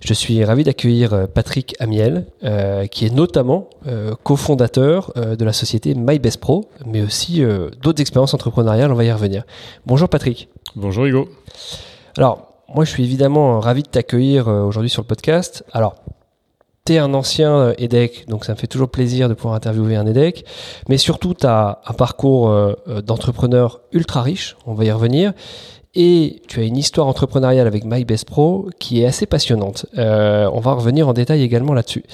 je suis ravi d'accueillir euh, Patrick Amiel, euh, qui est notamment euh, cofondateur de la société MyBestPro, mais aussi d'autres expériences entrepreneuriales, on va y revenir. Bonjour Patrick. Bonjour Hugo. Alors, moi je suis évidemment ravi de t'accueillir aujourd'hui sur le podcast. Alors, tu es un ancien EDEC, donc ça me fait toujours plaisir de pouvoir interviewer un EDEC, mais surtout tu as un parcours d'entrepreneur ultra riche, on va y revenir, et tu as une histoire entrepreneuriale avec MyBestPro qui est assez passionnante. Euh, on va revenir en détail également là-dessus.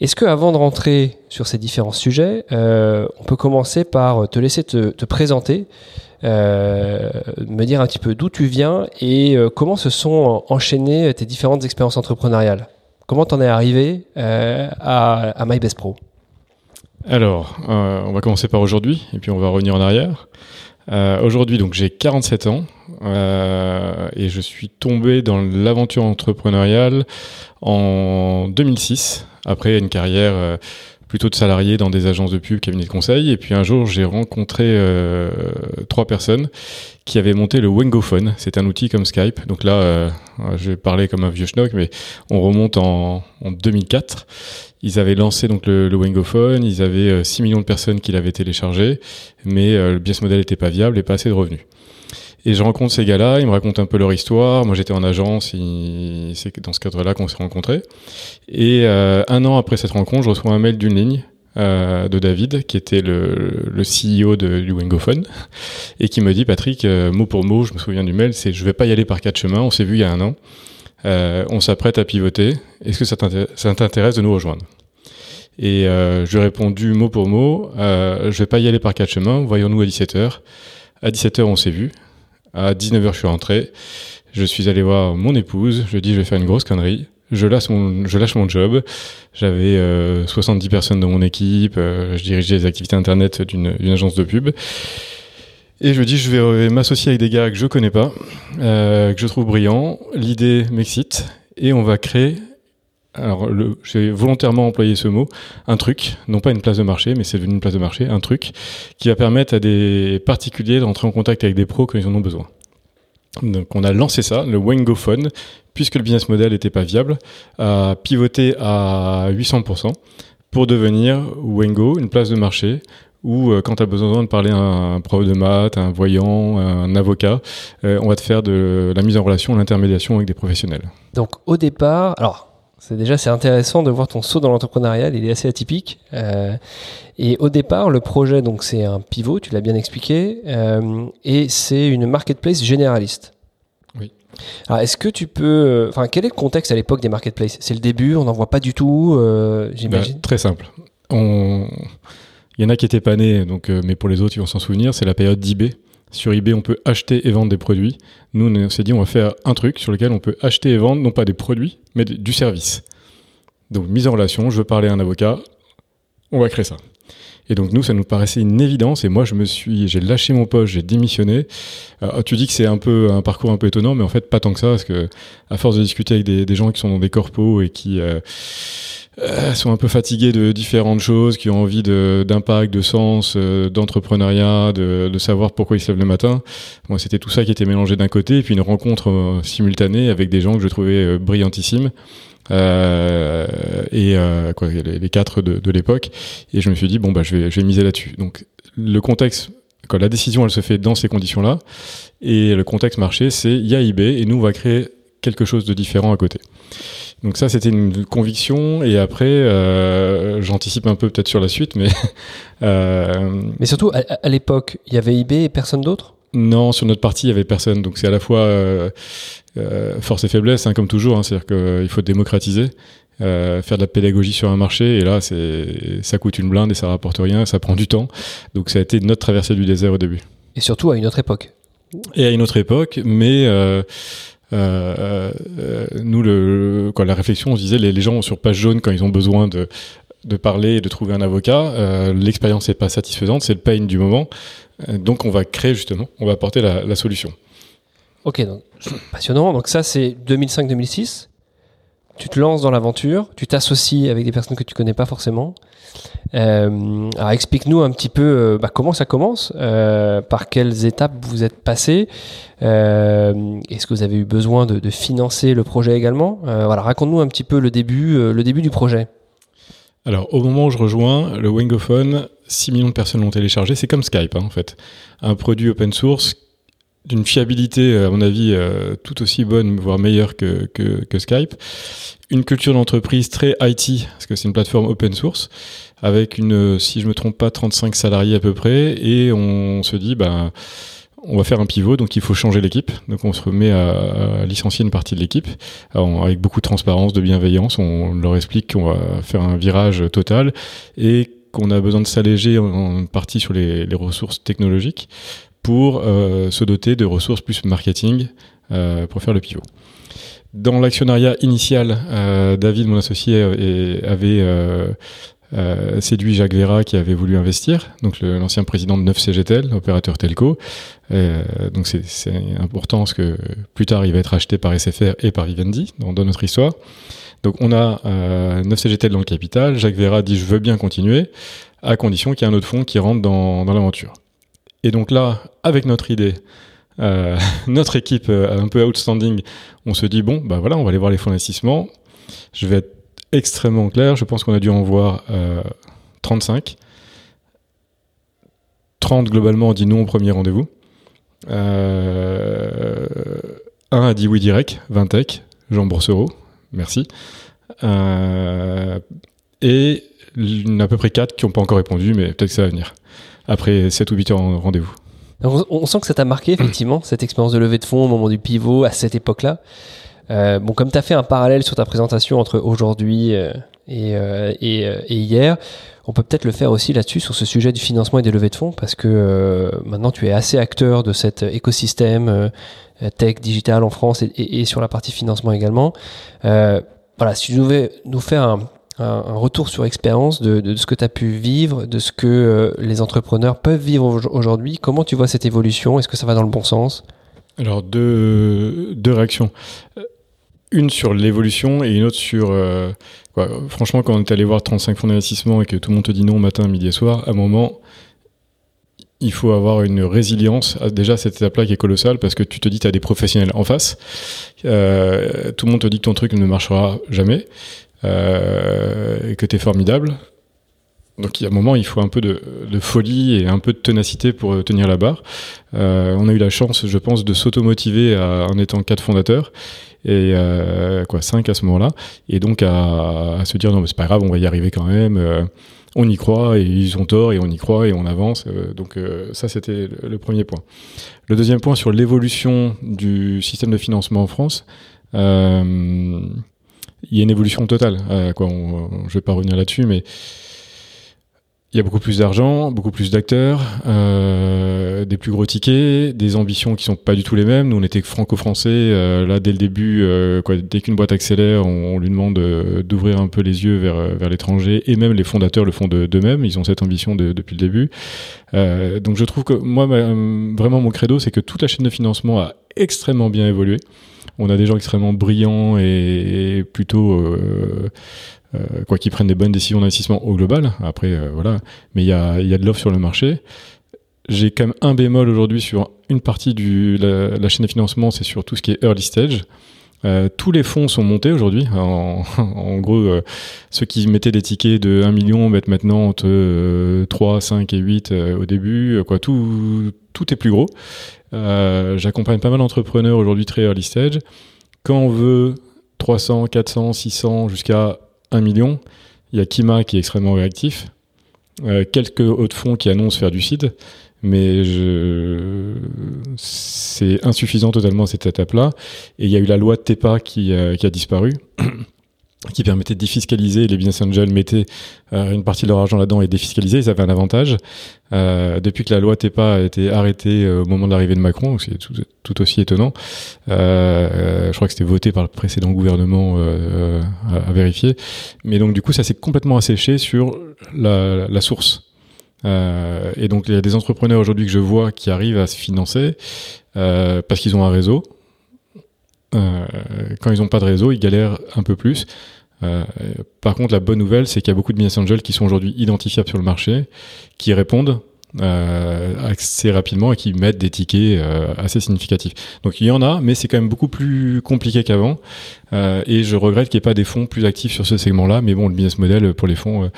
Est-ce que avant de rentrer sur ces différents sujets, euh, on peut commencer par te laisser te, présenter, euh, me dire un petit peu d'où tu viens et comment se sont enchaînées tes différentes expériences entrepreneuriales? Comment t'en es arrivé à, à MyBestPro Alors, on va commencer par aujourd'hui et puis on va revenir en arrière. Euh, aujourd'hui, donc j'ai 47 ans euh, et je suis tombé dans l'aventure entrepreneuriale en 2006 après une carrière euh, plutôt de salarié dans des agences de pub, cabinet de conseil. Et puis un jour, j'ai rencontré trois personnes qui avaient monté le Wengophone. C'est un outil comme Skype. Donc là, je vais parler comme un vieux schnock, mais on remonte en, en 2004. Ils avaient lancé donc le, le Wengophone, ils avaient 6 millions de personnes qui l'avaient téléchargé, mais le business model n'était pas viable et pas assez de revenus. Et je rencontre ces gars-là, ils me racontent un peu leur histoire. Moi, j'étais en agence, c'est dans ce cadre-là qu'on s'est rencontrés. Et euh, un an après cette rencontre, je reçois un mail d'une ligne euh, de David, qui était le, le CEO de, du Wengophone, et qui me dit, Patrick, euh, mot pour mot, je me souviens du mail, c'est je vais pas y aller par quatre chemins, on s'est vu il y a un an, euh, on s'apprête à pivoter, est-ce que ça t'intéresse de nous rejoindre? Et je lui ai répondu mot pour mot, je vais pas y aller par quatre chemins, voyons-nous à 17h. À 17h, on s'est vu. À 19h, je suis rentré. Je suis allé voir mon épouse. Je dis, je vais faire une grosse connerie. Je lâche mon, je lâche mon job. J'avais euh, 70 personnes dans mon équipe. Euh, je dirigeais les activités internet d'une agence de pub. Et je dis, je vais m'associer avec des gars que je connais pas, euh, que je trouve brillants. L'idée m'excite et on va créer. Alors, j'ai volontairement employé ce mot, un truc, non pas une place de marché, mais c'est devenu une place de marché, un truc qui va permettre à des particuliers d'entrer en contact avec des pros quand ils en ont besoin. Donc on a lancé ça, le Wengophone, puisque le business model n'était pas viable, a pivoté à 800% pour devenir Wengo, une place de marché où euh, quand tu as besoin de parler à un prof de maths, un voyant, un avocat, euh, on va te faire de la mise en relation, l'intermédiation avec des professionnels. Donc au départ, alors c'est déjà c'est intéressant de voir ton saut dans l'entrepreneuriat, il est assez atypique. Euh, et au départ, le projet donc c'est un pivot, tu l'as bien expliqué, euh, et c'est une marketplace généraliste. Oui. Alors est-ce que tu peux, enfin quel est le contexte à l'époque des marketplaces? C'est le début, on n'en voit pas du tout, euh, j'imagine? Bah, très simple. On... Il y en a qui étaient pas nés, euh, mais pour les autres, ils vont s'en souvenir. C'est la période d'eBay. Sur eBay, on peut acheter et vendre des produits. Nous, on s'est dit, on va faire un truc sur lequel on peut acheter et vendre, non pas des produits, mais du service. Donc, mise en relation, je veux parler à un avocat, on va créer ça. Et donc nous, ça nous paraissait une évidence. Et moi, je me suis, j'ai lâché mon poste, j'ai démissionné. Alors, tu dis que c'est un peu un parcours un peu étonnant, mais en fait pas tant que ça, parce que à force de discuter avec des, gens qui sont dans des corpos et qui euh, euh, sont un peu fatigués de différentes choses, qui ont envie d'impact, de, sens, euh, d'entrepreneuriat, de, de, savoir pourquoi ils se lèvent le matin. Moi, c'était tout ça qui était mélangé d'un côté, et puis une rencontre euh, simultanée avec des gens que je trouvais brillantissimes. Euh, et quoi, les, les, quatre de, de l'époque. Et je me suis dit bon bah je vais, je vais miser là-dessus. Donc le contexte, quand la décision elle se fait dans ces conditions-là, et le contexte marché, c'est il y a eBay et nous on va créer quelque chose de différent à côté. Donc ça, c'était une conviction. Et après, euh, j'anticipe un peu peut-être sur la suite, mais... euh... Mais surtout, à, à l'époque, il y avait eBay et personne d'autre? Non, sur notre partie, il y avait personne. Donc c'est à la fois euh, euh, force et faiblesse, hein, comme toujours. Hein, C'est-à-dire qu'il faut démocratiser. Euh, faire de la pédagogie sur un marché et là c'est ça coûte une blinde et ça rapporte rien ça prend du temps donc ça a été notre traversée du désert au début et surtout à une autre époque et à une autre époque mais nous, le, quand la réflexion, on se disait, les, les, gens sur page jaune, quand ils ont besoin de, de parler et de trouver un avocat, euh, l'expérience n'est pas satisfaisante, c'est le pain du moment. Euh, donc, on va créer justement, on va apporter la, la solution. Ok, donc passionnant. Donc ça, c'est 2005-2006 tu te lances dans l'aventure, tu t'associes avec des personnes que tu connais pas forcément. Euh, alors explique-nous un petit peu euh, bah, comment ça commence, euh, par quelles étapes vous êtes passé. Euh, est-ce que vous avez eu besoin de, de financer le projet également Voilà, raconte-nous un petit peu le début, le début du projet. Alors au moment où je rejoins le Wingophone, 6 millions de personnes l'ont téléchargé. C'est comme Skype hein, en fait, un produit open source d'une fiabilité, à mon avis, euh, tout aussi bonne, voire meilleure que, que, que Skype. Une culture d'entreprise très IT, parce que c'est une plateforme open source, avec une, si je me trompe pas, 35 salariés à peu près, et on se dit, ben, on va faire un pivot, donc il faut changer l'équipe. Donc on se remet à, à licencier une partie de l'équipe, avec beaucoup de transparence, de bienveillance. On leur explique qu'on va faire un virage total et qu'on a besoin de s'alléger en partie sur les, ressources technologiques pour euh, se doter de ressources plus marketing euh, pour faire le pivot. Dans l'actionnariat initial, euh, David, mon associé, avait séduit Jacques Vera qui avait voulu investir, donc l'ancien président de 9CGTL, opérateur telco. Donc c'est important parce que plus tard il va être acheté par SFR et par Vivendi dans, dans notre histoire. Donc on a euh, 9CGTL dans le capital, Jacques Vera dit je veux bien continuer, à condition qu'il y ait un autre fonds qui rentre dans, l'aventure. Et donc là, avec notre idée, euh, notre équipe euh, un peu outstanding, on se dit bon, bah voilà, on va aller voir les fonds d'investissement. Je vais être extrêmement clair. Je pense qu'on a dû en voir euh, 35. 30 globalement ont dit non au premier rendez-vous. Un a dit oui direct, Vintech, Jean Boursereau, merci. Euh, et il y en a à peu près 4 qui n'ont pas encore répondu, mais peut-être que ça va venir. Après 7 ou 8 heures en rendez-vous. On, sent que ça t'a marqué effectivement, cette expérience de levée de fonds au moment du pivot, à cette époque-là. Euh, bon, comme tu as fait un parallèle sur ta présentation entre aujourd'hui euh, et, euh, et, hier, on peut peut-être le faire aussi là-dessus sur ce sujet du financement et des levées de fonds parce que euh, maintenant tu es assez acteur de cet écosystème euh, tech digital en France et, sur la partie financement également. voilà, si tu devais nous faire un, retour sur expérience de, ce que tu as pu vivre, de ce que les entrepreneurs peuvent vivre aujourd'hui, comment tu vois cette évolution? Est-ce que ça va dans le bon sens? Alors deux réactions une sur l'évolution et une autre sur euh, quoi. franchement quand on est allé voir 35 fonds d'investissement et que tout le monde te dit non matin midi et soir à un moment il faut avoir une résilience déjà cette étape là qui est colossale parce que tu te dis tu as des professionnels en face euh, tout le monde te dit que ton truc ne marchera jamais euh, et que tu es formidable donc il y a un moment, il faut un peu de, folie et un peu de ténacité pour tenir la barre. Euh, on a eu la chance, je pense, de s'automotiver en étant quatre fondateurs et euh, quoi cinq à ce moment-là, et donc à, à se dire non mais c'est pas grave, on va y arriver quand même. Euh, on y croit et ils ont tort et on y croit et on avance. Euh, donc ça c'était le, premier point. Le deuxième point sur l'évolution du système de financement en France. Euh, il y a une évolution totale. quoi, on, je vais pas revenir là-dessus, mais il y a beaucoup plus d'argent, beaucoup plus d'acteurs, euh, des plus gros tickets, des ambitions qui sont pas du tout les mêmes. Nous, on était franco-français. Euh, là, dès le début, euh, quoi, dès qu'une boîte accélère, on, on lui demande d'ouvrir un peu les yeux vers, vers l'étranger. Et même les fondateurs le font d'eux-mêmes. Ils ont cette ambition de, depuis le début. Euh, donc, je trouve que moi, vraiment, mon credo, c'est que toute la chaîne de financement a extrêmement bien évolué. On a des gens extrêmement brillants et, et plutôt euh, euh, quoi qu'ils prennent des bonnes décisions d'investissement au global. Après, euh, voilà, mais il y a, y a de l'offre sur le marché. J'ai quand même un bémol aujourd'hui sur une partie de la, chaîne de financement, c'est sur tout ce qui est early stage. Euh, tous les fonds sont montés aujourd'hui. En, gros, euh, ceux qui mettaient des tickets de 1 million mettent maintenant entre euh, 3, 5 et 8 euh, au début. Quoi, tout, tout est plus gros. J'accompagne pas mal d'entrepreneurs aujourd'hui très early stage quand on veut 300, 400, 600, jusqu'à 1 million, il y a Kima qui est extrêmement réactif. Euh, quelques autres fonds qui annoncent faire du seed, mais c'est insuffisant totalement à cette étape-là. Et il y a eu la loi de TEPA qui, euh, qui a disparu. Qui permettait de défiscaliser. Les business angels mettaient euh, une partie de leur argent là-dedans et défiscaliser. Ils avaient un avantage. Euh, depuis que la loi TEPA a été arrêtée euh, au moment de l'arrivée de Macron, c'est tout, tout, aussi étonnant. je crois que c'était voté par le précédent gouvernement à, à, vérifier. Mais donc du coup, ça s'est complètement asséché sur la, la source. et donc il y a des entrepreneurs aujourd'hui que je vois qui arrivent à se financer parce qu'ils ont un réseau. Quand ils n'ont pas de réseau, ils galèrent un peu plus. Euh, par contre, la bonne nouvelle, c'est qu'il y a beaucoup de business angels qui sont aujourd'hui identifiables sur le marché, qui répondent euh, assez rapidement et qui mettent des tickets euh, assez significatifs. Donc il y en a, mais c'est quand même beaucoup plus compliqué qu'avant. Euh, et je regrette qu'il n'y ait pas des fonds plus actifs sur ce segment-là. Mais bon, le business model pour les fonds,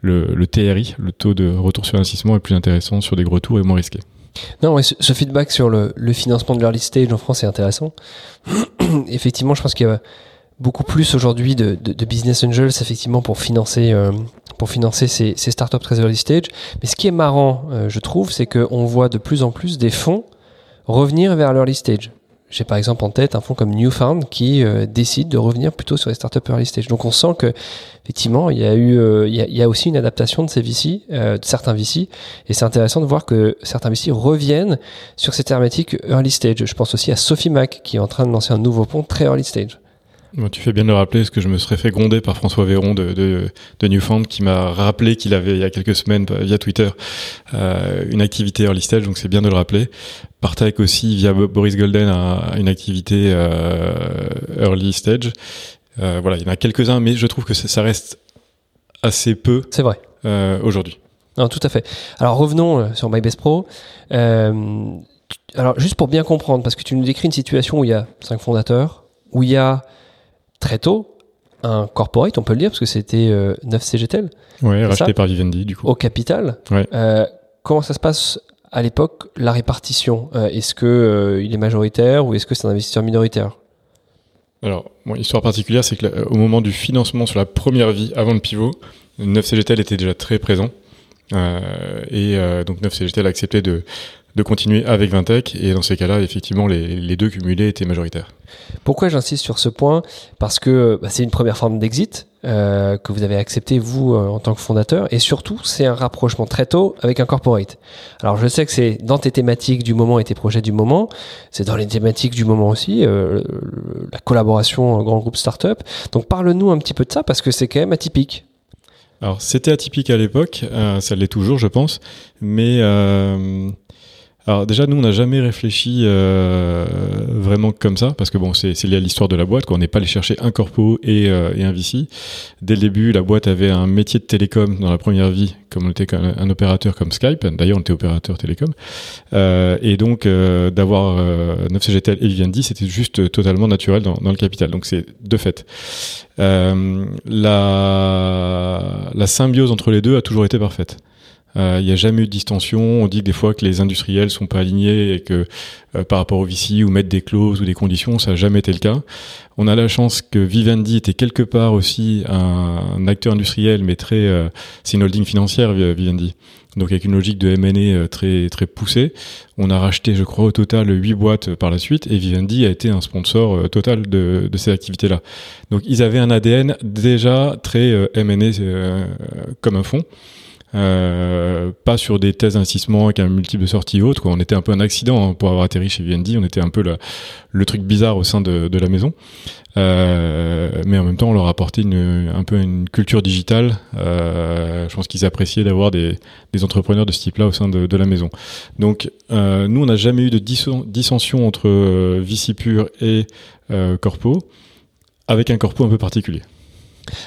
le, le, TRI, le taux de retour sur investissement, est plus intéressant sur des gros tours et moins risqué. Non, ce, feedback sur le, financement de l'early stage en France est intéressant. Effectivement, je pense qu'il y a beaucoup plus aujourd'hui de, business angels effectivement pour financer euh, pour financer ces, ces, startups très early stage. Mais ce qui est marrant, euh, je trouve, c'est qu'on voit de plus en plus des fonds revenir vers l'early stage. J'ai par exemple en tête un fonds comme Newfound qui euh, décide de revenir plutôt sur les startups early stage. Donc on sent que effectivement il y a eu il y a, il y, a, aussi une adaptation de ces VC, de certains VC, et c'est intéressant de voir que certains VC reviennent sur ces thématiques early stage. Je pense aussi à Sophie Mac qui est en train de lancer un nouveau pont très early stage tu fais bien de le rappeler, parce que je me serais fait gronder par François Véron de, de, de Newfound, qui m'a rappelé qu'il avait, il y a quelques semaines, via Twitter, euh, une activité early stage, donc c'est bien de le rappeler. Partech aussi, via Boris Golden, a une activité euh, early stage. Euh, voilà, il y en a quelques-uns, mais je trouve que ça reste assez peu. C'est vrai. Aujourd'hui. Non, tout à fait. Alors revenons sur MyBest Pro. Alors juste pour bien comprendre, parce que tu nous décris une situation où il y a cinq fondateurs, où il y a très tôt un corporate, on peut le dire, parce que c'était 9 euh. Oui, racheté par Vivendi, du coup. Au capital. Euh, comment ça se passe à l'époque, la répartition? Euh, Est-ce que il est majoritaire ou est-ce que c'est un investisseur minoritaire? Alors, bon, histoire particulière, c'est que au moment du financement sur la première vie, avant le pivot, 9 CGTEL était déjà très présent. et donc 9 CGTEL a accepté de, de continuer avec Vintech. Et dans ces cas-là, effectivement, les, les, deux cumulés étaient majoritaires. Pourquoi j'insiste sur ce point? Parce que bah, c'est une première forme d'exit euh, que vous avez accepté, vous, euh, en tant que fondateur. Et surtout, c'est un rapprochement très tôt avec un corporate. Alors, je sais que c'est dans tes thématiques du moment et tes projets du moment. C'est dans les thématiques du moment aussi, euh, la collaboration grand groupe startup. Donc, parle-nous un petit peu de ça parce que c'est quand même atypique. Alors, c'était atypique à l'époque. Euh, ça l'est toujours, je pense. Mais euh, alors déjà, nous, on n'a jamais réfléchi euh, vraiment comme ça, parce que bon, c'est lié à l'histoire de la boîte, qu'on n'est pas allé chercher un corpo et, euh, et, un VC. Dès le début, la boîte avait un métier de télécom dans la première vie, comme on était un, opérateur comme Skype. D'ailleurs, on était opérateur télécom. Euh, et donc, euh, d'avoir 9CGTL et Vivendi, c'était juste totalement naturel dans, dans le capital. Donc, c'est de fait. la, la symbiose entre les deux a toujours été parfaite. Euh, il n'y a jamais eu de distension. On dit que des fois que les industriels sont pas alignés et que euh, par rapport au VC ou mettre des clauses ou des conditions, ça n'a jamais été le cas. On a la chance que Vivendi était quelque part aussi un, acteur industriel, mais très, euh, c'est une holding financière Vivendi. Donc avec une logique de M&A très très poussée, on a racheté, je crois, au total huit boîtes par la suite, et Vivendi a été un sponsor total de, de ces activités-là. Donc ils avaient un ADN déjà très M&A comme un fonds. Euh, pas sur des thèses d'investissement avec un multiple de sortie haute. Quoi. On était un peu un accident hein, pour avoir atterri chez VND. On était un peu le, le truc bizarre au sein de, de la maison. Euh, mais en même temps, on leur a apporté une, un peu une culture digitale. Euh, je pense qu'ils appréciaient d'avoir des, des, entrepreneurs de ce type-là au sein de, de la maison. Donc, euh, nous, on n'a jamais eu de dissension entre euh, VC pur et corpo, avec un corpo un peu particulier.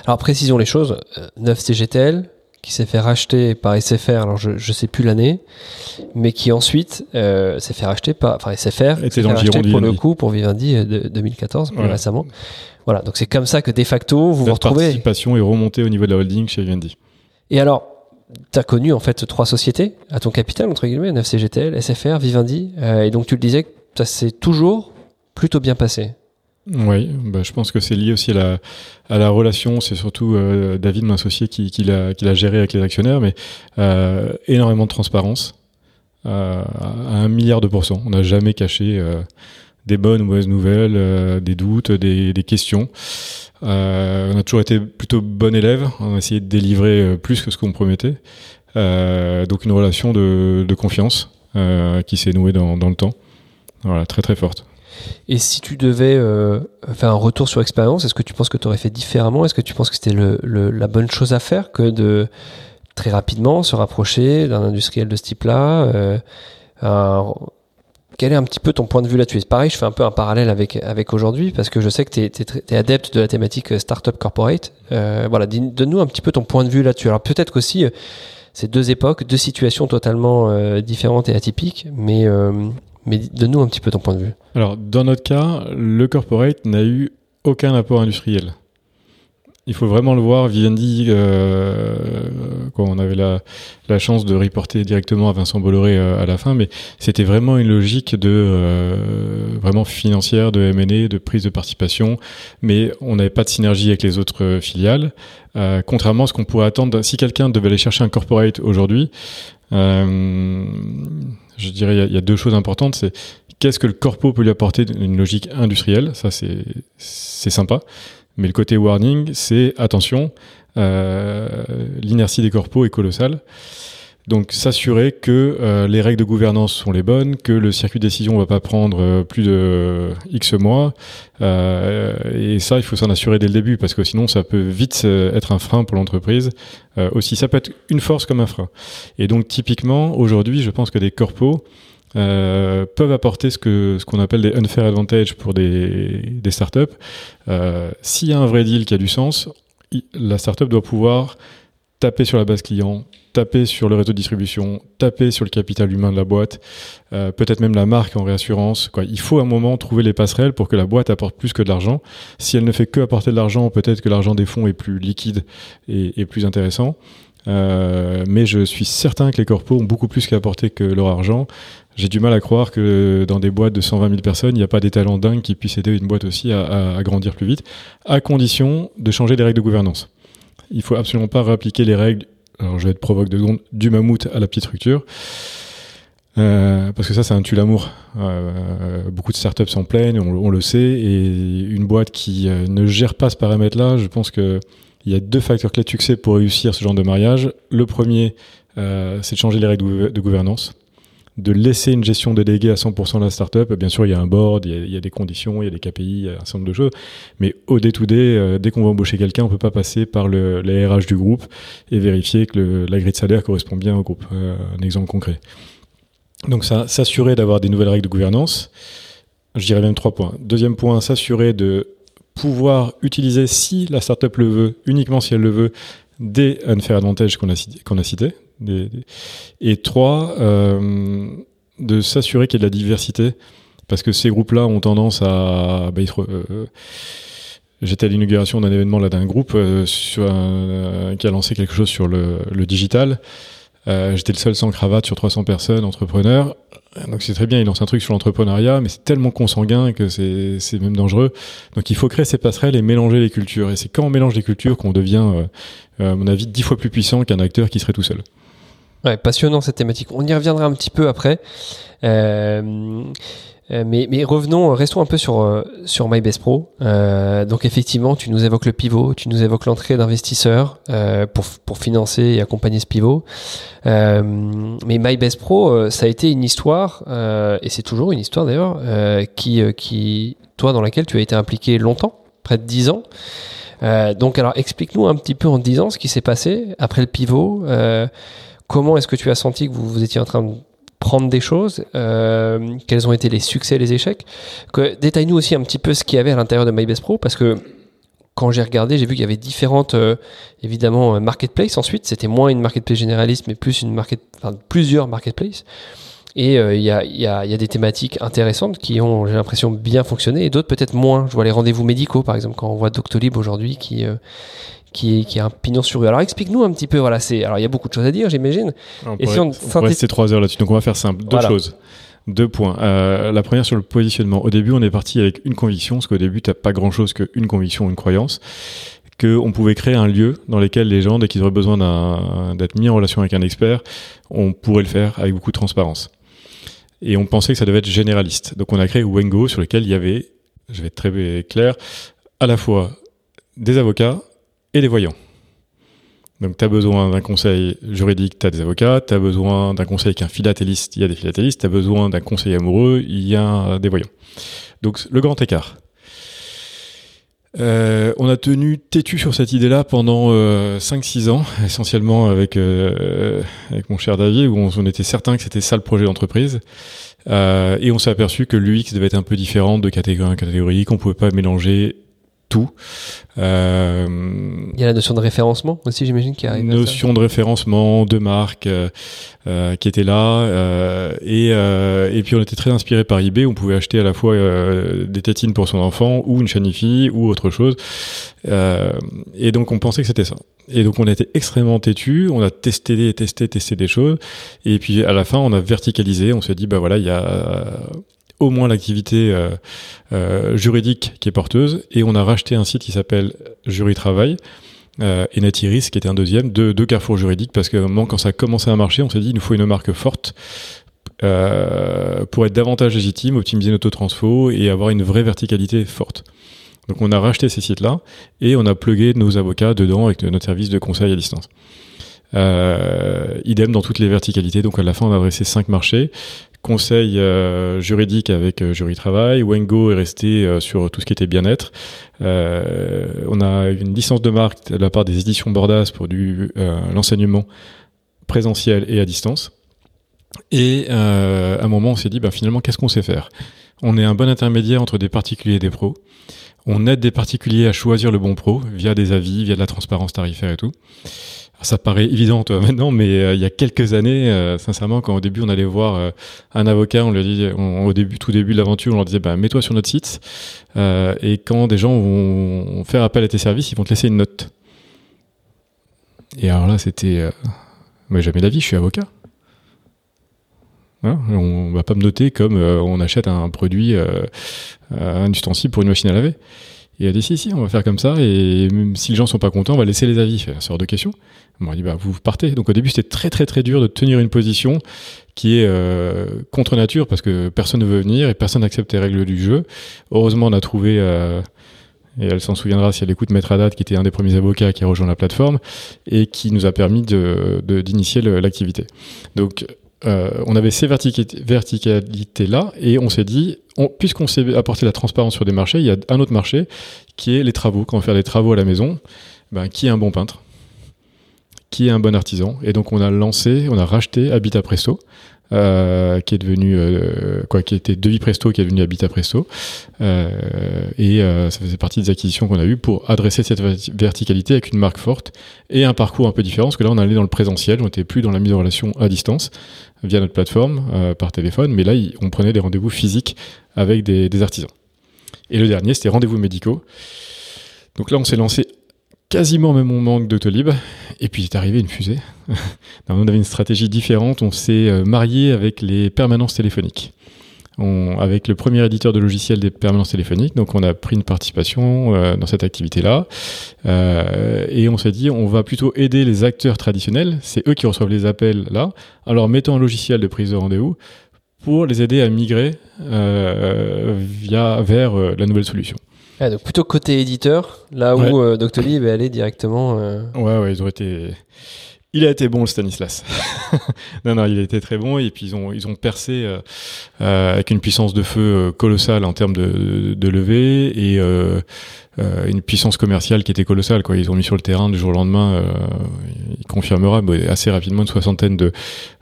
Alors précisons les choses. 9 CGTL, qui s'est fait racheter par SFR, alors je ne sais plus l'année, mais qui ensuite euh, s'est fait racheter par, enfin SFR, s'est fait racheter pour le coup pour Vivendi euh, de 2014, plus récemment. Voilà, donc c'est comme ça que de facto vous vous retrouvez. La participation est remontée au niveau de la holding chez Vivendi. Et alors, tu as connu en fait trois sociétés à ton capital, entre guillemets, 9CGTL, SFR, Vivendi, euh, et donc tu le disais, ça s'est toujours plutôt bien passé. Oui, bah, je pense que c'est lié aussi à la, la relation. C'est surtout euh, David, mon associé, qui, qui l'a géré avec les actionnaires, mais euh, énormément de transparence euh, à un milliard de pourcents. On n'a jamais caché des bonnes ou mauvaises nouvelles, des doutes, des, questions. on a toujours été plutôt bon élève. On a essayé de délivrer plus que ce qu'on promettait. donc une relation de, de confiance qui s'est nouée dans, dans le temps. Voilà, très très forte. Et si tu devais euh, faire un retour sur l'expérience, est-ce que tu penses que tu aurais fait différemment? Est-ce que tu penses que c'était la bonne chose à faire que de très rapidement se rapprocher d'un industriel de ce type-là euh, Quel est un petit peu ton point de vue là-dessus? Pareil, je fais un peu un parallèle avec, avec aujourd'hui parce que je sais que tu es, adepte de la thématique euh, Startup Corporate. voilà, donne-nous un petit peu ton point de vue là-dessus. Alors peut-être qu'aussi, c'est deux époques, deux situations totalement différentes et atypiques, mais mais donne-nous un petit peu ton point de vue. Alors, dans notre cas, le corporate n'a eu aucun apport industriel. Il faut vraiment le voir. Vivendi, euh, on avait la, chance de reporter directement à Vincent Bolloré euh, à la fin, mais c'était vraiment une logique de euh, vraiment financière, de M&A, de prise de participation, mais on n'avait pas de synergie avec les autres euh, filiales. Contrairement à ce qu'on pourrait attendre, si quelqu'un devait aller chercher un corporate aujourd'hui, je dirais il y, a deux choses importantes. C'est qu'est-ce que le corpo peut lui apporter d'une logique industrielle, ça c'est c'est sympa. Mais le côté warning, c'est attention, euh, l'inertie des corpos est colossale. Donc s'assurer que euh, les règles de gouvernance sont les bonnes, que le circuit de décision ne va pas prendre euh, plus de X mois. Euh, et ça, il faut s'en assurer dès le début, parce que sinon, ça peut vite être un frein pour l'entreprise. aussi, ça peut être une force comme un frein. Et donc typiquement, aujourd'hui, je pense que des corpos euh, peuvent apporter ce que ce qu'on appelle des unfair advantage pour des, des startups. Euh, S'il y a un vrai deal qui a du sens, la startup doit pouvoir taper sur la base client, taper sur le réseau de distribution, taper sur le capital humain de la boîte, euh, peut-être même la marque en réassurance. Quoi. Il faut à un moment trouver les passerelles pour que la boîte apporte plus que de l'argent. Si elle ne fait que apporter de l'argent, peut-être que l'argent des fonds est plus liquide et, plus intéressant. Euh, mais je suis certain que les corpos ont beaucoup plus qu'à apporter que leur argent. J'ai du mal à croire que dans des boîtes de 120 000 personnes, il n'y a pas des talents dingues qui puissent aider une boîte aussi à, grandir plus vite, à condition de changer les règles de gouvernance. Il faut absolument pas réappliquer les règles, alors je vais être provoque de secondes, du mammouth à la petite structure. Euh, parce que ça, c'est un tue l'amour. Euh, beaucoup de startups s'en plaignent, on, le sait, et une boîte qui euh, ne gère pas ce paramètre-là, je pense que il y a deux facteurs clés de succès pour réussir ce genre de mariage. Le premier, c'est de changer les règles de gouvernance, de laisser une gestion déléguée à 100% de la startup. Bien sûr, il y a un board, il y a, des conditions, il y a des KPI, il y a un certain nombre de choses. Mais au day-to-day, euh, dès qu'on va embaucher quelqu'un, on peut pas passer par le, du groupe et vérifier que la grille de salaire correspond bien au groupe. Euh, un exemple concret. Donc ça, s'assurer d'avoir des nouvelles règles de gouvernance. Je dirais même trois points. Deuxième point, s'assurer de pouvoir utiliser, si la startup le veut, uniquement si elle le veut, des unfair advantages qu'on a, qu'on a cités. Et trois, euh, de s'assurer qu'il y a de la diversité, parce que ces groupes-là ont tendance à... Bah, euh, J'étais à l'inauguration d'un événement là d'un groupe euh, qui a lancé quelque chose sur le, digital. J'étais le seul sans cravate sur 300 personnes, entrepreneurs. Donc c'est très bien, il lance un truc sur l'entrepreneuriat, mais c'est tellement consanguin que c'est même dangereux. Donc il faut créer ces passerelles et mélanger les cultures. Et c'est quand on mélange les cultures qu'on devient, à mon avis, dix fois plus puissant qu'un acteur qui serait tout seul. Passionnant cette thématique. On y reviendra un petit peu après. Euh, euh, mais, revenons, restons un peu sur, euh, sur MyBestPro. Euh, donc effectivement, tu nous évoques le pivot, tu nous évoques l'entrée d'investisseurs euh, pour, pour financer et accompagner ce pivot. Euh, mais MyBestPro, ça a été une histoire, et c'est toujours une histoire d'ailleurs, qui, qui, toi, dans laquelle tu as été impliqué longtemps, près de 10 ans. donc alors explique-nous un petit peu en 10 ans ce qui s'est passé après le pivot. Comment est-ce que tu as senti que vous, vous étiez en train de prendre des choses, euh, quels ont été les succès, les échecs? Détaille-nous aussi un petit peu ce qu'il y avait à l'intérieur de MyBest Pro, parce que quand j'ai regardé, j'ai vu qu'il y avait différentes, euh, évidemment, euh, marketplaces. Ensuite, c'était moins une marketplace généraliste, mais plus une plusieurs marketplaces. Et il y, a, des thématiques intéressantes qui ont, j'ai l'impression, bien fonctionné, et d'autres peut-être moins. Je vois les rendez-vous médicaux, par exemple, quand on voit Doctolib aujourd'hui, qui, qui est, qui est un pignon sur rue. Alors explique-nous un petit peu, voilà, c'est, alors il y a beaucoup de choses à dire, j'imagine. On, et si on, on rester trois heures là-dessus, donc on va faire simple. Deux voilà. choses. Deux points. Euh, la première sur le positionnement. Au début, on est parti avec une conviction, parce qu'au début, tu n'as pas grand-chose qu'une conviction, une croyance, qu'on pouvait créer un lieu dans lequel les gens, dès qu'ils auraient besoin d'être mis en relation avec un expert, on pourrait le faire avec beaucoup de transparence. Et on pensait que ça devait être généraliste. Donc on a créé Wengo, sur lequel il y avait, je vais être très clair, à la fois des avocats et des voyants. Donc, tu as besoin d'un conseil juridique, tu as des avocats, tu as besoin d'un conseil avec un philatéliste, il y a des philatélistes, tu as besoin d'un conseil amoureux, il y a des voyants. Donc, le grand écart. Euh, on a tenu têtu sur cette idée-là pendant 5-6 euh, ans, essentiellement avec, euh, avec mon cher David, où on, était certain que c'était ça le projet d'entreprise. et on s'est aperçu que l'UX devait être un peu différent de catégorie en catégorie, qu'on pouvait pas mélanger tout. Euh, il y a la notion de référencement aussi, j'imagine, qui arrive. Notion de référencement, de marque euh, euh, qui était là. Euh, et, euh, et puis on était très inspiré par eBay. On pouvait acheter à la fois des tétines pour son enfant ou une chanifie ou autre chose. et donc on pensait que c'était ça. Et donc on a été extrêmement têtu. On a testé, testé, testé des choses. Et puis à la fin, on a verticalisé. On s'est dit, bah voilà, il y a au moins l'activité euh, euh, juridique qui est porteuse. Et on a racheté un site qui s'appelle Jury Travail. Euh, et Natiris, qui était un deuxième, deux, deux carrefours juridiques, parce qu'à moment, quand ça a commencé à marcher, on s'est dit, il nous faut une marque forte euh, pour être davantage légitime, optimiser notre transfo et avoir une vraie verticalité forte. Donc on a racheté ces sites-là et on a plugué nos avocats dedans avec notre service de conseil à distance. Euh, idem dans toutes les verticalités. Donc à la fin, on a adressé cinq marchés conseil euh, juridique avec euh, Jury Travail. Wengo est resté euh, sur tout ce qui était bien-être. on a une licence de marque de la part des éditions Bordas pour du l'enseignement présentiel et à distance. Et à un moment, on s'est dit, bah, finalement, qu'est-ce qu'on sait faire? On est un bon intermédiaire entre des particuliers et des pros. On aide des particuliers à choisir le bon pro via des avis, via de la transparence tarifaire et tout. Ça paraît évident toi, maintenant, mais euh, il y a quelques années, euh, sincèrement, quand au début on allait voir euh, un avocat, on lui dit, au début, tout début de l'aventure, on leur disait, bah, mets-toi sur notre site, et quand des gens vont faire appel à tes services, ils vont te laisser une note. Et alors là, c'était, mais jamais d'avis, je suis avocat. Hein on va pas me noter comme on achète un produit, un ustensile pour une machine à laver. Et il a dit si, si, on va faire comme ça, et même si les gens sont pas contents, on va laisser les avis. Ça sort de question. On m'a dit, bah, vous partez. Donc au début, c'était très, très, très dur de tenir une position qui est euh, contre nature, parce que personne ne veut venir et personne n'accepte les règles du jeu. Heureusement, on a trouvé, euh, et elle s'en souviendra si elle écoute Maître Haddad, qui était un des premiers avocats qui a rejoint la plateforme, et qui nous a permis d'initier de, d'initier l'activité. Donc, euh, on avait ces verticalités-là et on s'est dit, puisqu'on s'est apporté la transparence sur des marchés, il y a un autre marché qui est les travaux. Quand on fait des travaux à la maison, ben, qui est un bon peintre Qui est un bon artisan Et donc on a lancé, on a racheté Habitat Presto, euh, qui est devenu euh, quoi, qui était Devis Presto, qui est devenu Habitat Presto, euh, et euh, ça faisait partie des acquisitions qu'on a eues pour adresser cette verticalité avec une marque forte et un parcours un peu différent, parce que là on allait dans le présentiel, on n'était plus dans la mise en relation à distance via notre plateforme euh, par téléphone, mais là on prenait des rendez-vous physiques avec des, des artisans. Et le dernier c'était rendez-vous médicaux. Donc là on s'est lancé quasiment même moment que Doctolib. Et puis est arrivé une fusée. on avait une stratégie différente. On s'est euh, marié avec les permanences téléphoniques. On, avec le premier éditeur de logiciels des permanences téléphoniques. Donc on a pris une participation euh, dans cette activité-là. Euh, et on s'est dit, on va plutôt aider les acteurs traditionnels. C'est eux qui reçoivent les appels là. Alors mettons un logiciel de prise de rendez-vous pour les aider à migrer via, vers la nouvelle solution. Ah, donc plutôt côté éditeur, là où euh, Doctolib est allé directement. Euh, ouais, ouais, ils ont été. Il a été bon le Stanislas. non, non, il a été très bon et puis ils ont ils ont percé euh, euh avec une puissance de feu colossale en termes de, de, levée et euh, une puissance commerciale qui était colossale. Quoi, ils ont mis sur le terrain du jour au lendemain. il confirmera assez rapidement une soixantaine de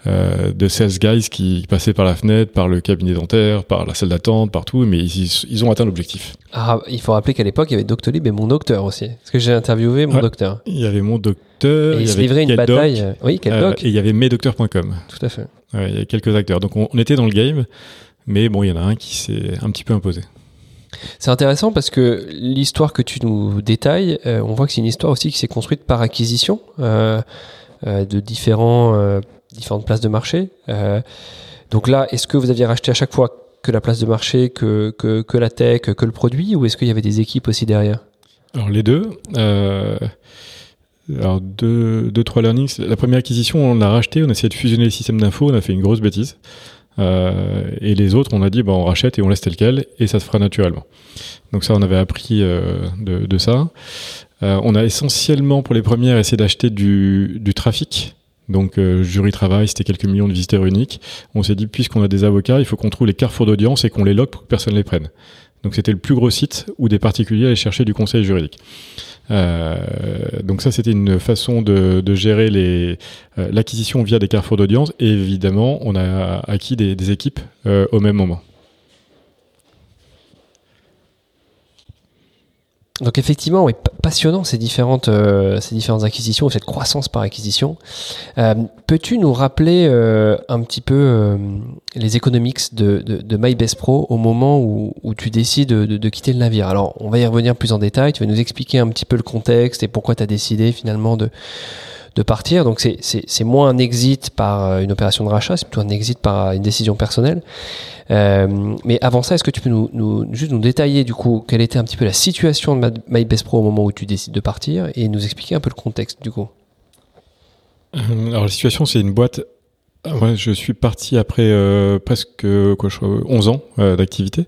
de sales guys qui passaient par la fenêtre, par le cabinet dentaire, par la salle d'attente, partout, mais ils, ils ont atteint l'objectif. Ah, il faut rappeler qu'à l'époque, il y avait Doctolib et mon docteur aussi. Parce que j'ai interviewé mon docteur. Il y avait mon docteur. Et il, se livrait une bataille. oui, quel euh, Et il y avait mesdocteurs.com. Tout à fait. il y avait quelques acteurs. Donc on, était dans le game, mais bon, il y en a un qui s'est un petit peu imposé. C'est intéressant parce que l'histoire que tu nous détailles, euh, on voit que c'est une histoire aussi qui s'est construite par acquisition euh, de différents, différentes places de marché. Donc là, est-ce que vous aviez racheté à chaque fois que la place de marché, que, que, la tech, que le produit, ou est-ce qu'il y avait des équipes aussi derrière? Alors les deux. Euh, alors deux, deux, trois learnings. La première acquisition, on l'a racheté, on a essayé de fusionner les systèmes d'info, on a fait une grosse bêtise. Euh, et les autres, on a dit, bah, on rachète et on laisse tel quel, et ça se fera naturellement. Donc ça, on avait appris euh, de, de, ça. Euh, on a essentiellement, pour les premières, essayé d'acheter du, du trafic. Donc euh, jury travail, c'était quelques millions de visiteurs uniques. On s'est dit, puisqu'on a des avocats, il faut qu'on trouve les carrefours d'audience et qu'on les logue pour que personne ne les prenne. Donc c'était le plus gros site où des particuliers allaient chercher du conseil juridique. Euh, donc ça, c'était une façon de, gérer euh, l'acquisition via des carrefours d'audience. Et évidemment, on a acquis des, des équipes euh, au même moment. Donc effectivement, oui, passionnant ces différentes, euh, ces différentes acquisitions, cette croissance par acquisition. Euh, Peux-tu nous rappeler euh, un petit peu euh, les economics de, de, de MyBest Pro au moment où, où tu décides de, de, quitter le navire? Alors, on va y revenir plus en détail. Tu vas nous expliquer un petit peu le contexte et pourquoi tu as décidé finalement de, de partir. Donc c'est moins un exit par une opération de rachat, c'est plutôt un exit par une décision personnelle. Euh, mais avant ça, est-ce que tu peux nous, nous, juste nous détailler du coup quelle était un petit peu la situation de MyBest Pro au moment où tu décides de partir et nous expliquer un peu le contexte du coup? Euh, Alors la situation, c'est une boîte. Je suis parti après euh, presque quoi, je 11 ans euh, d'activité.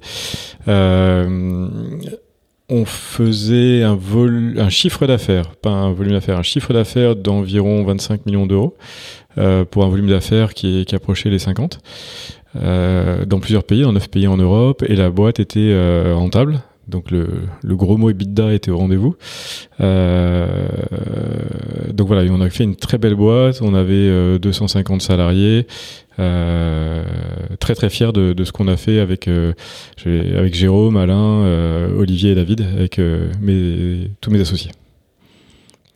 Euh, on faisait un, vol, un chiffre d'affaires, pas un volume d'affaires, un chiffre d'affaires d'environ 25 millions d'euros euh, pour un volume d'affaires qui, qui, approchait les 50 euh, dans plusieurs pays, en 9 pays en Europe, et la boîte était euh, rentable. Donc le, gros mot EBITDA était au rendez-vous. Euh, donc voilà, on a fait une très belle boîte. On avait 250 salariés. Euh, très très fier de, ce qu'on a fait avec euh, Jérôme, Alain, euh, Olivier et David, avec tous mes associés.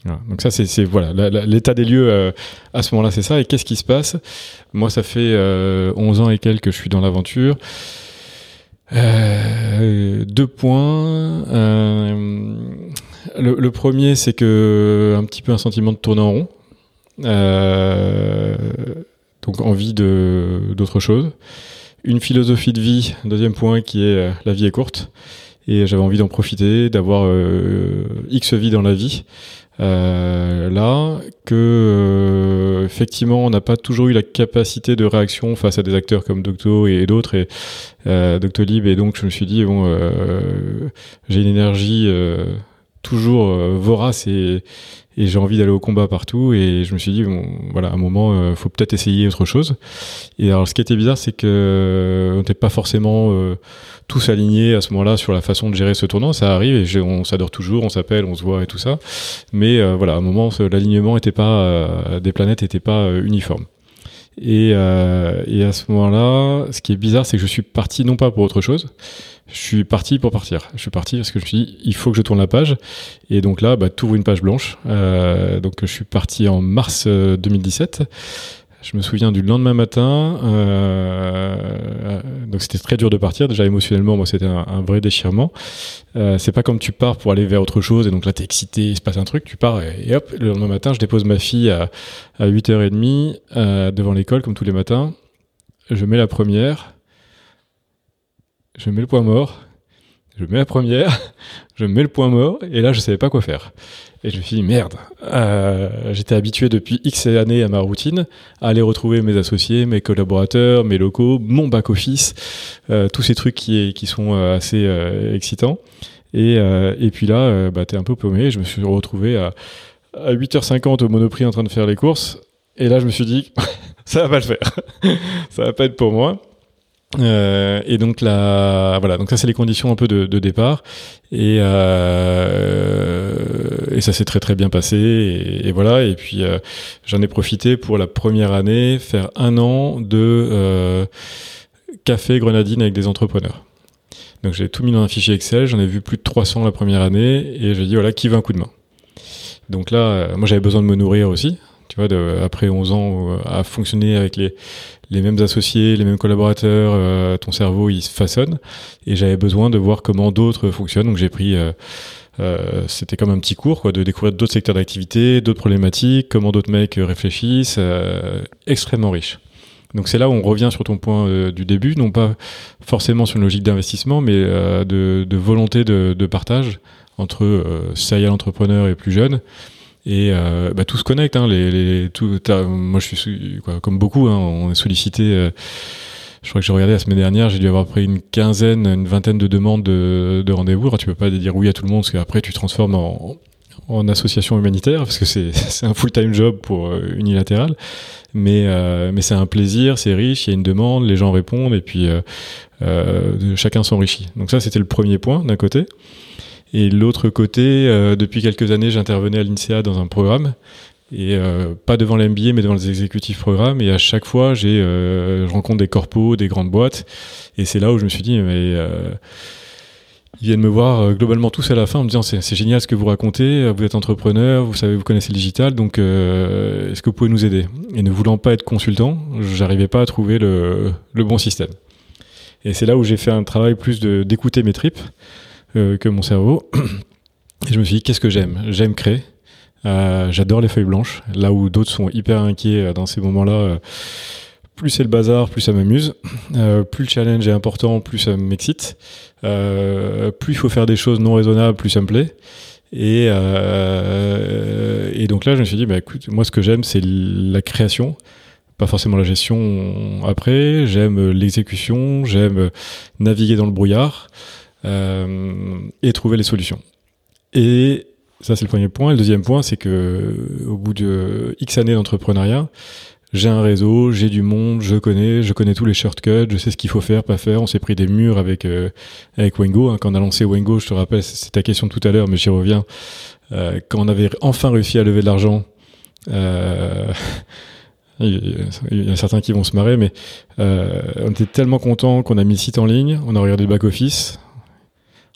Voilà. Donc ça c'est voilà l'état des lieux à ce moment-là c'est ça et qu'est-ce qui se passe? Moi ça fait 11 ans et quelques que je suis dans l'aventure. Euh, deux points. Euh, le, premier, c'est que un petit peu un sentiment de tourner en rond. Euh, donc envie de d'autre chose. Une philosophie de vie, deuxième point, qui est la vie est courte. Et j'avais envie d'en profiter, d'avoir X vie dans la vie. Euh, là, que euh, effectivement, on n'a pas toujours eu la capacité de réaction face à des acteurs comme Docto et, d'autres, et euh, Doctolib, et donc je me suis dit bon, j'ai une énergie toujours euh, vorace et, et j'ai envie d'aller au combat partout, et je me suis dit bon, voilà, à un moment, faut peut-être essayer autre chose. Et alors, ce qui était bizarre, c'est que on n'était pas forcément tous alignés à ce moment-là sur la façon de gérer ce tournant. Ça arrive et on s'adore toujours, on s'appelle, on se voit et tout ça. Mais euh, voilà, à un moment, l'alignement était pas, euh, des planètes n'était pas euh, uniforme. Et, euh, et, à ce moment-là, ce qui est bizarre, c'est que je suis parti non pas pour autre chose, je suis parti pour partir. Je suis parti parce que je me suis dit, il faut que je tourne la page. Et donc là, bah, ouvres une page blanche. Euh, donc je suis parti en mars 2017. Je me souviens du lendemain matin. Euh, donc c'était très dur de partir. Déjà émotionnellement, moi c'était un, vrai déchirement. Euh, c'est pas comme tu pars pour aller vers autre chose et donc là t'es excité, il se passe un truc, tu pars et, et, hop, le lendemain matin, je dépose ma fille à, à 8h30 euh, devant l'école comme tous les matins. Je mets la première. Je mets le point mort. Je mets la première. Je mets le point mort et là je savais pas quoi faire. Et je me suis dit, merde, euh, j'étais habitué depuis X années à ma routine, à aller retrouver mes associés, mes collaborateurs, mes locaux, mon back-office, euh, tous ces trucs qui, sont euh, assez excitants. Et, et puis là, bah, t'es un peu paumé, je me suis retrouvé à, à 8h50 au Monoprix en train de faire les courses. Et là, je me suis dit, ça va pas le faire. ça va pas être pour moi. Euh, et donc là, voilà, donc ça c'est les conditions un peu de, de départ, et, euh, et ça s'est très très bien passé, et, voilà, et puis euh, j'en ai profité pour la première année faire un an de euh, café grenadine avec des entrepreneurs. Donc j'ai tout mis dans un fichier Excel, j'en ai vu plus de 300 la première année, et j'ai dit voilà qui veut un coup de main? Donc là, euh, moi j'avais besoin de me nourrir aussi, tu vois, après 11 ans à fonctionner avec les, les mêmes associés, les mêmes collaborateurs, euh, ton cerveau il se façonne. Et j'avais besoin de voir comment d'autres fonctionnent. Donc j'ai pris, euh, euh, c'était comme un petit cours, quoi, de découvrir d'autres secteurs d'activité, d'autres problématiques, comment d'autres mecs réfléchissent, extrêmement riche. Donc c'est là où on revient sur ton point euh, du début, non pas forcément sur une logique d'investissement, mais euh, de, volonté de, partage entre euh, serial entrepreneurs et plus jeunes. Et euh, bah, tout se connecte. Hein, les, les, tout, moi, je suis quoi, comme beaucoup. Hein, on est sollicité. Euh, je crois que j'ai regardé la semaine dernière, j'ai dû avoir pris une quinzaine, une vingtaine de demandes de, de rendez-vous. Tu peux pas dire oui à tout le monde, parce qu'après, tu transformes en, en association humanitaire, parce que c'est un full-time job pour euh, unilatéral. Mais, euh, mais c'est un plaisir, c'est riche, il y a une demande, les gens répondent, et puis euh, euh chacun s'enrichit. Donc ça, c'était le premier point d'un côté. Et l'autre côté, euh, depuis quelques années, j'intervenais à l'INSEA dans un programme, et euh, pas devant l'MBA, mais devant les exécutifs programmes. Et à chaque fois, j'ai, euh, je rencontre des corpos, des grandes boîtes, et c'est là où je me suis dit, mais ils viennent me voir globalement tous à la fin en me disant c'est, génial ce que vous racontez, vous êtes entrepreneur, vous savez, vous connaissez le digital, donc est-ce que vous pouvez nous aider? Et ne voulant pas être consultant, j'arrivais pas à trouver le, bon système. Et c'est là où j'ai fait un travail plus d'écouter mes tripes que mon cerveau. Et je me suis dit qu'est-ce que j'aime? J'aime créer. Euh, j'adore les feuilles blanches. Là où d'autres sont hyper inquiets euh, dans ces moments-là euh, plus c'est le bazar, plus ça m'amuse. Euh, plus le challenge est important, plus ça m'excite. Euh, plus il faut faire des choses non raisonnables, plus ça me plaît. Et, euh, donc là, je me suis dit, bah, écoute, moi, ce que j'aime, c'est la création, pas forcément la gestion après. J'aime l'exécution, j'aime naviguer dans le brouillard euh, et trouver les solutions. Et ça, c'est le premier point. Le deuxième point, c'est que au bout de X années d'entrepreneuriat, j'ai un réseau, j'ai du monde, je connais, je connais tous les shortcuts, je sais ce qu'il faut faire, pas faire. On s'est pris des murs avec euh, avec Wengo. Hein. Quand on a lancé Wengo, je te rappelle, c'est ta question tout à l'heure, mais j'y reviens. Euh, quand on avait enfin réussi à lever de l'argent, euh, il y a certains qui vont se marrer, mais euh, on était tellement content qu'on a mis le site en ligne, on a regardé le back office,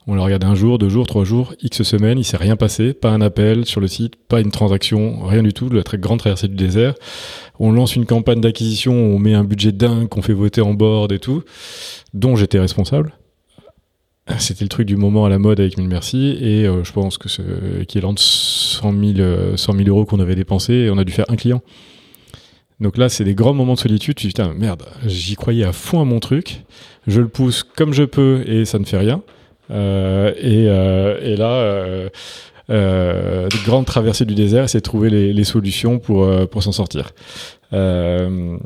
on l'a regardé un jour, deux jours, trois jours, X semaines, il s'est rien passé, pas un appel sur le site, pas une transaction, rien du tout, la très grande traversée du désert. On lance une campagne d'acquisition, on met un budget dingue, qu'on fait voter en board et tout, dont j'étais responsable. C'était le truc du moment à la mode avec Mille Merci, et euh, je pense que c'est équivalent de 100 000, 100 000 euros qu'on avait dépensé, et on a dû faire un client. Donc là, c'est des grands moments de solitude. Tu dis, putain, merde, j'y croyais à fond à mon truc. Je le pousse comme je peux et ça ne fait rien. Euh, et, euh, et, là, euh, euh, grande traversée du désert, c'est trouver les, les, solutions pour, euh, pour s'en sortir. Euh,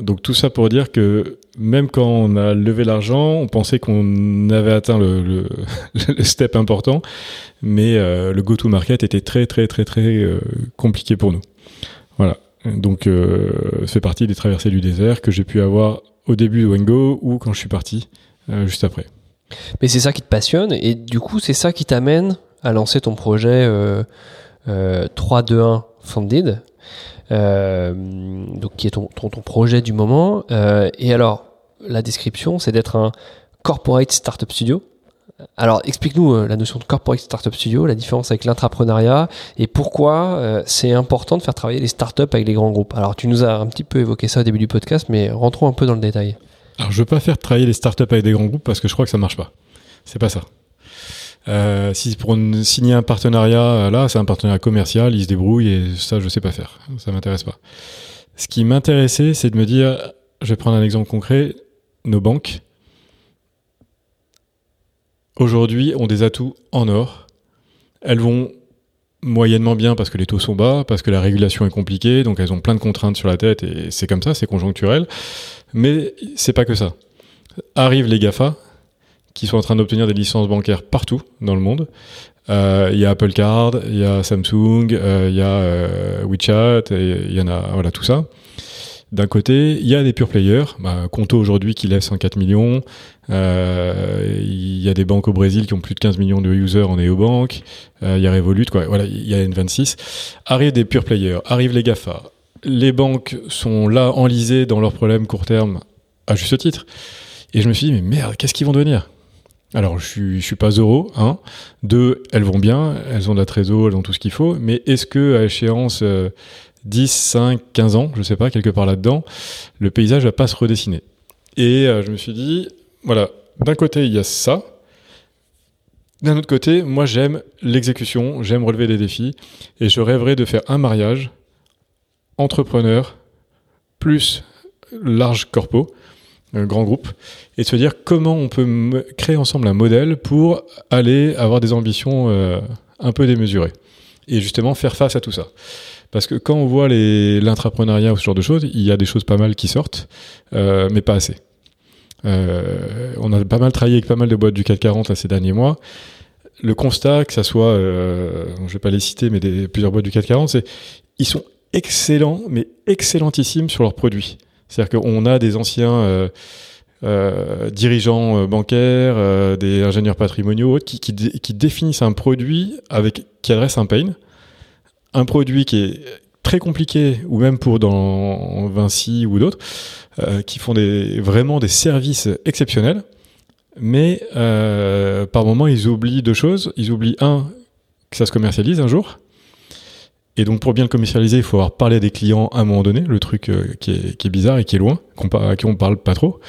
donc tout ça pour dire que même quand on a levé l'argent, on pensait qu'on avait atteint le, le, le, step important, mais le go-to-market était très très très très compliqué pour nous. Voilà. Donc c'est partie des traversées du désert que j'ai pu avoir au début de Wengo ou quand je suis parti juste après. Mais c'est ça qui te passionne et du coup c'est ça qui t'amène à lancer ton projet euh, euh, 3-2-1 Funded, euh, qui est ton, projet du moment. Euh, et alors la description c'est d'être un corporate startup studio. Alors explique-nous euh, la notion de corporate startup studio, la différence avec l'intrapreneuriat et pourquoi euh, c'est important de faire travailler les startups avec les grands groupes. Alors tu nous as un petit peu évoqué ça au début du podcast, mais rentrons un peu dans le détail. Alors, je veux pas faire travailler les startups avec des grands groupes parce que je crois que ça marche pas. C'est pas ça. Euh, si pour signer un partenariat, là, c'est un partenariat commercial, ils se débrouillent et ça, je sais pas faire. Ça m'intéresse pas. Ce qui m'intéressait, c'est de me dire, je vais prendre un exemple concret, nos banques, aujourd'hui, ont des atouts en or. Elles vont moyennement bien parce que les taux sont bas, parce que la régulation est compliquée, donc elles ont plein de contraintes sur la tête et c'est comme ça, c'est conjoncturel. Mais c'est pas que ça. Arrivent les GAFA, qui sont en train d'obtenir des licences bancaires partout dans le monde. Euh, il y a Apple Card, il y a Samsung, euh, il y a euh, WeChat, il y en a, voilà, tout ça. D'un côté, il y a des pure players, bah, Conto aujourd'hui qui lève 104 millions, euh, il y a des banques au Brésil qui ont plus de 15 millions de users en néobanque, il y a Revolut, quoi, voilà, il y a N26. Arrivent des pure players, arrivent les GAFA, les banques sont là enlisées dans leurs problèmes court terme à juste titre. Et je me suis dit, mais merde, qu'est-ce qu'ils vont devenir? Alors, je suis, suis pas euro, hein. Deux, elles vont bien, elles ont de la trésor, elles ont tout ce qu'il faut, mais est-ce que à échéance euh, 10, 5, 15 ans, je sais pas, quelque part là-dedans, le paysage va pas se redessiner Et euh, je me suis dit, voilà, d'un côté, il y a ça. D'un autre côté, moi, j'aime l'exécution, j'aime relever des défis, et je rêverais de faire un mariage entrepreneur plus large corpo, un grand groupe, et de se dire comment on peut créer ensemble un modèle pour aller avoir des ambitions un peu démesurées. Et justement faire face à tout ça. Parce que quand on voit l'intrapreneuriat ou ce genre de choses, il y a des choses pas mal qui sortent, mais pas assez. Euh, on a pas mal travaillé avec pas mal de boîtes du CAC 40 ces derniers mois. Le constat, que ça soit, euh, je vais pas les citer, mais plusieurs boîtes du CAC 40, c'est ils sont excellents, mais excellentissimes sur leurs produits. C'est-à-dire qu'on a des anciens euh, dirigeants bancaires, des ingénieurs patrimoniaux, qui, qui, qui, définissent un produit avec qui adresse un pain, un produit qui est très compliqué, ou même pour dans Vinci ou d'autres, euh, qui font vraiment des services exceptionnels, mais euh, par moment ils oublient deux choses. Ils oublient un que ça se commercialise un jour, et donc pour bien le commercialiser, il faut avoir parlé à des clients à un moment donné, le truc euh, qui, est, qui, est, bizarre et qui est loin, à qui on parle pas trop.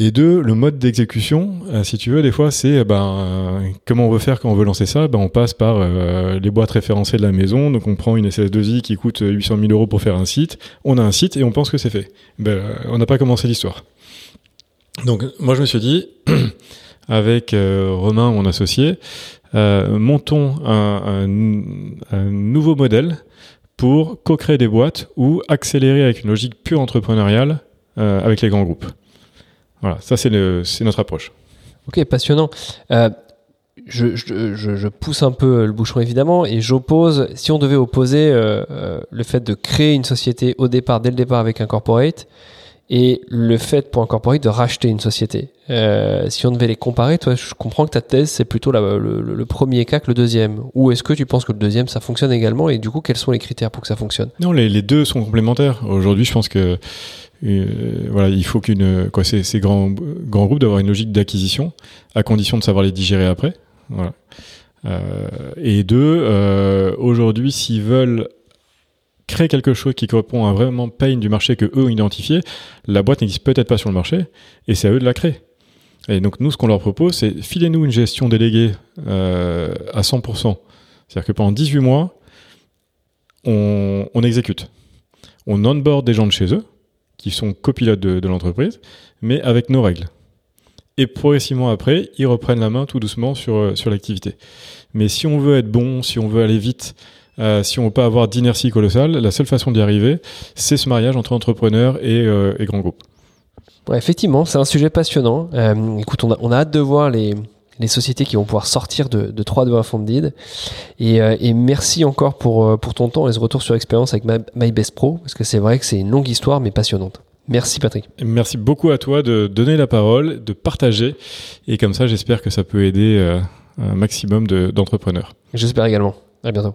Et deux, le mode d'exécution, euh, si tu veux, des fois, c'est ben comment on veut faire quand on veut lancer ça? Ben on passe par euh, les boîtes référencées de la maison. Donc on prend une SS2I qui coûte 800 000 euros pour faire un site. On a un site et on pense que c'est fait. Ben, euh, on n'a pas commencé l'histoire. Donc moi je me suis dit, avec Romain, mon associé, montons un nouveau modèle pour co-créer des boîtes ou accélérer avec une logique pure entrepreneuriale avec les grands groupes. Voilà, ça c'est notre approche. Ok, passionnant. Euh, je, je, je, pousse un peu le bouchon évidemment et j'oppose, si on devait opposer euh, euh, le fait de créer une société au départ, dès le départ avec un corporate, et le fait pour un corporate de racheter une société. si on devait les comparer, toi, je comprends que ta thèse c'est plutôt le, le, premier cas que le deuxième. Ou est-ce que tu penses que le deuxième ça fonctionne également? Et du coup quels sont les critères pour que ça fonctionne? Non, les, les deux sont complémentaires. Aujourd'hui, je pense que euh, voilà, il faut qu'une quoi ces, ces grands grands groupes d'avoir une logique d'acquisition à condition de savoir les digérer après. Voilà. Euh, et deux, euh, aujourd'hui, s'ils veulent créer quelque chose qui correspond à un vraiment pain du marché que eux ont identifié, la boîte n'existe peut-être pas sur le marché et c'est à eux de la créer. Et donc nous, ce qu'on leur propose, c'est filez-nous une gestion déléguée à 100%. C'est-à-dire que pendant 18 mois, on, on exécute. On onboard des gens de chez eux, qui sont copilotes de, l'entreprise, mais avec nos règles. Et progressivement après, ils reprennent la main tout doucement sur, euh, sur l'activité. Mais si on veut être bon, si on veut aller vite, euh, si on veut pas avoir d'inertie colossale, la seule façon d'y arriver, c'est ce mariage entre entrepreneurs et, euh, et grands groupes. Effectivement, c'est un sujet passionnant. écoute, on a, on a hâte de voir les, les sociétés qui vont pouvoir sortir de, de 3 2 Funded. Et, euh, et merci encore pour, euh, pour ton temps et ce retour sur expérience avec MyBest Pro, parce que c'est vrai que c'est une longue histoire, mais passionnante. Merci Patrick. Merci beaucoup à toi de donner la parole, de partager. Et comme ça, j'espère que ça peut aider euh, un maximum d'entrepreneurs. j'espère également. À bientôt.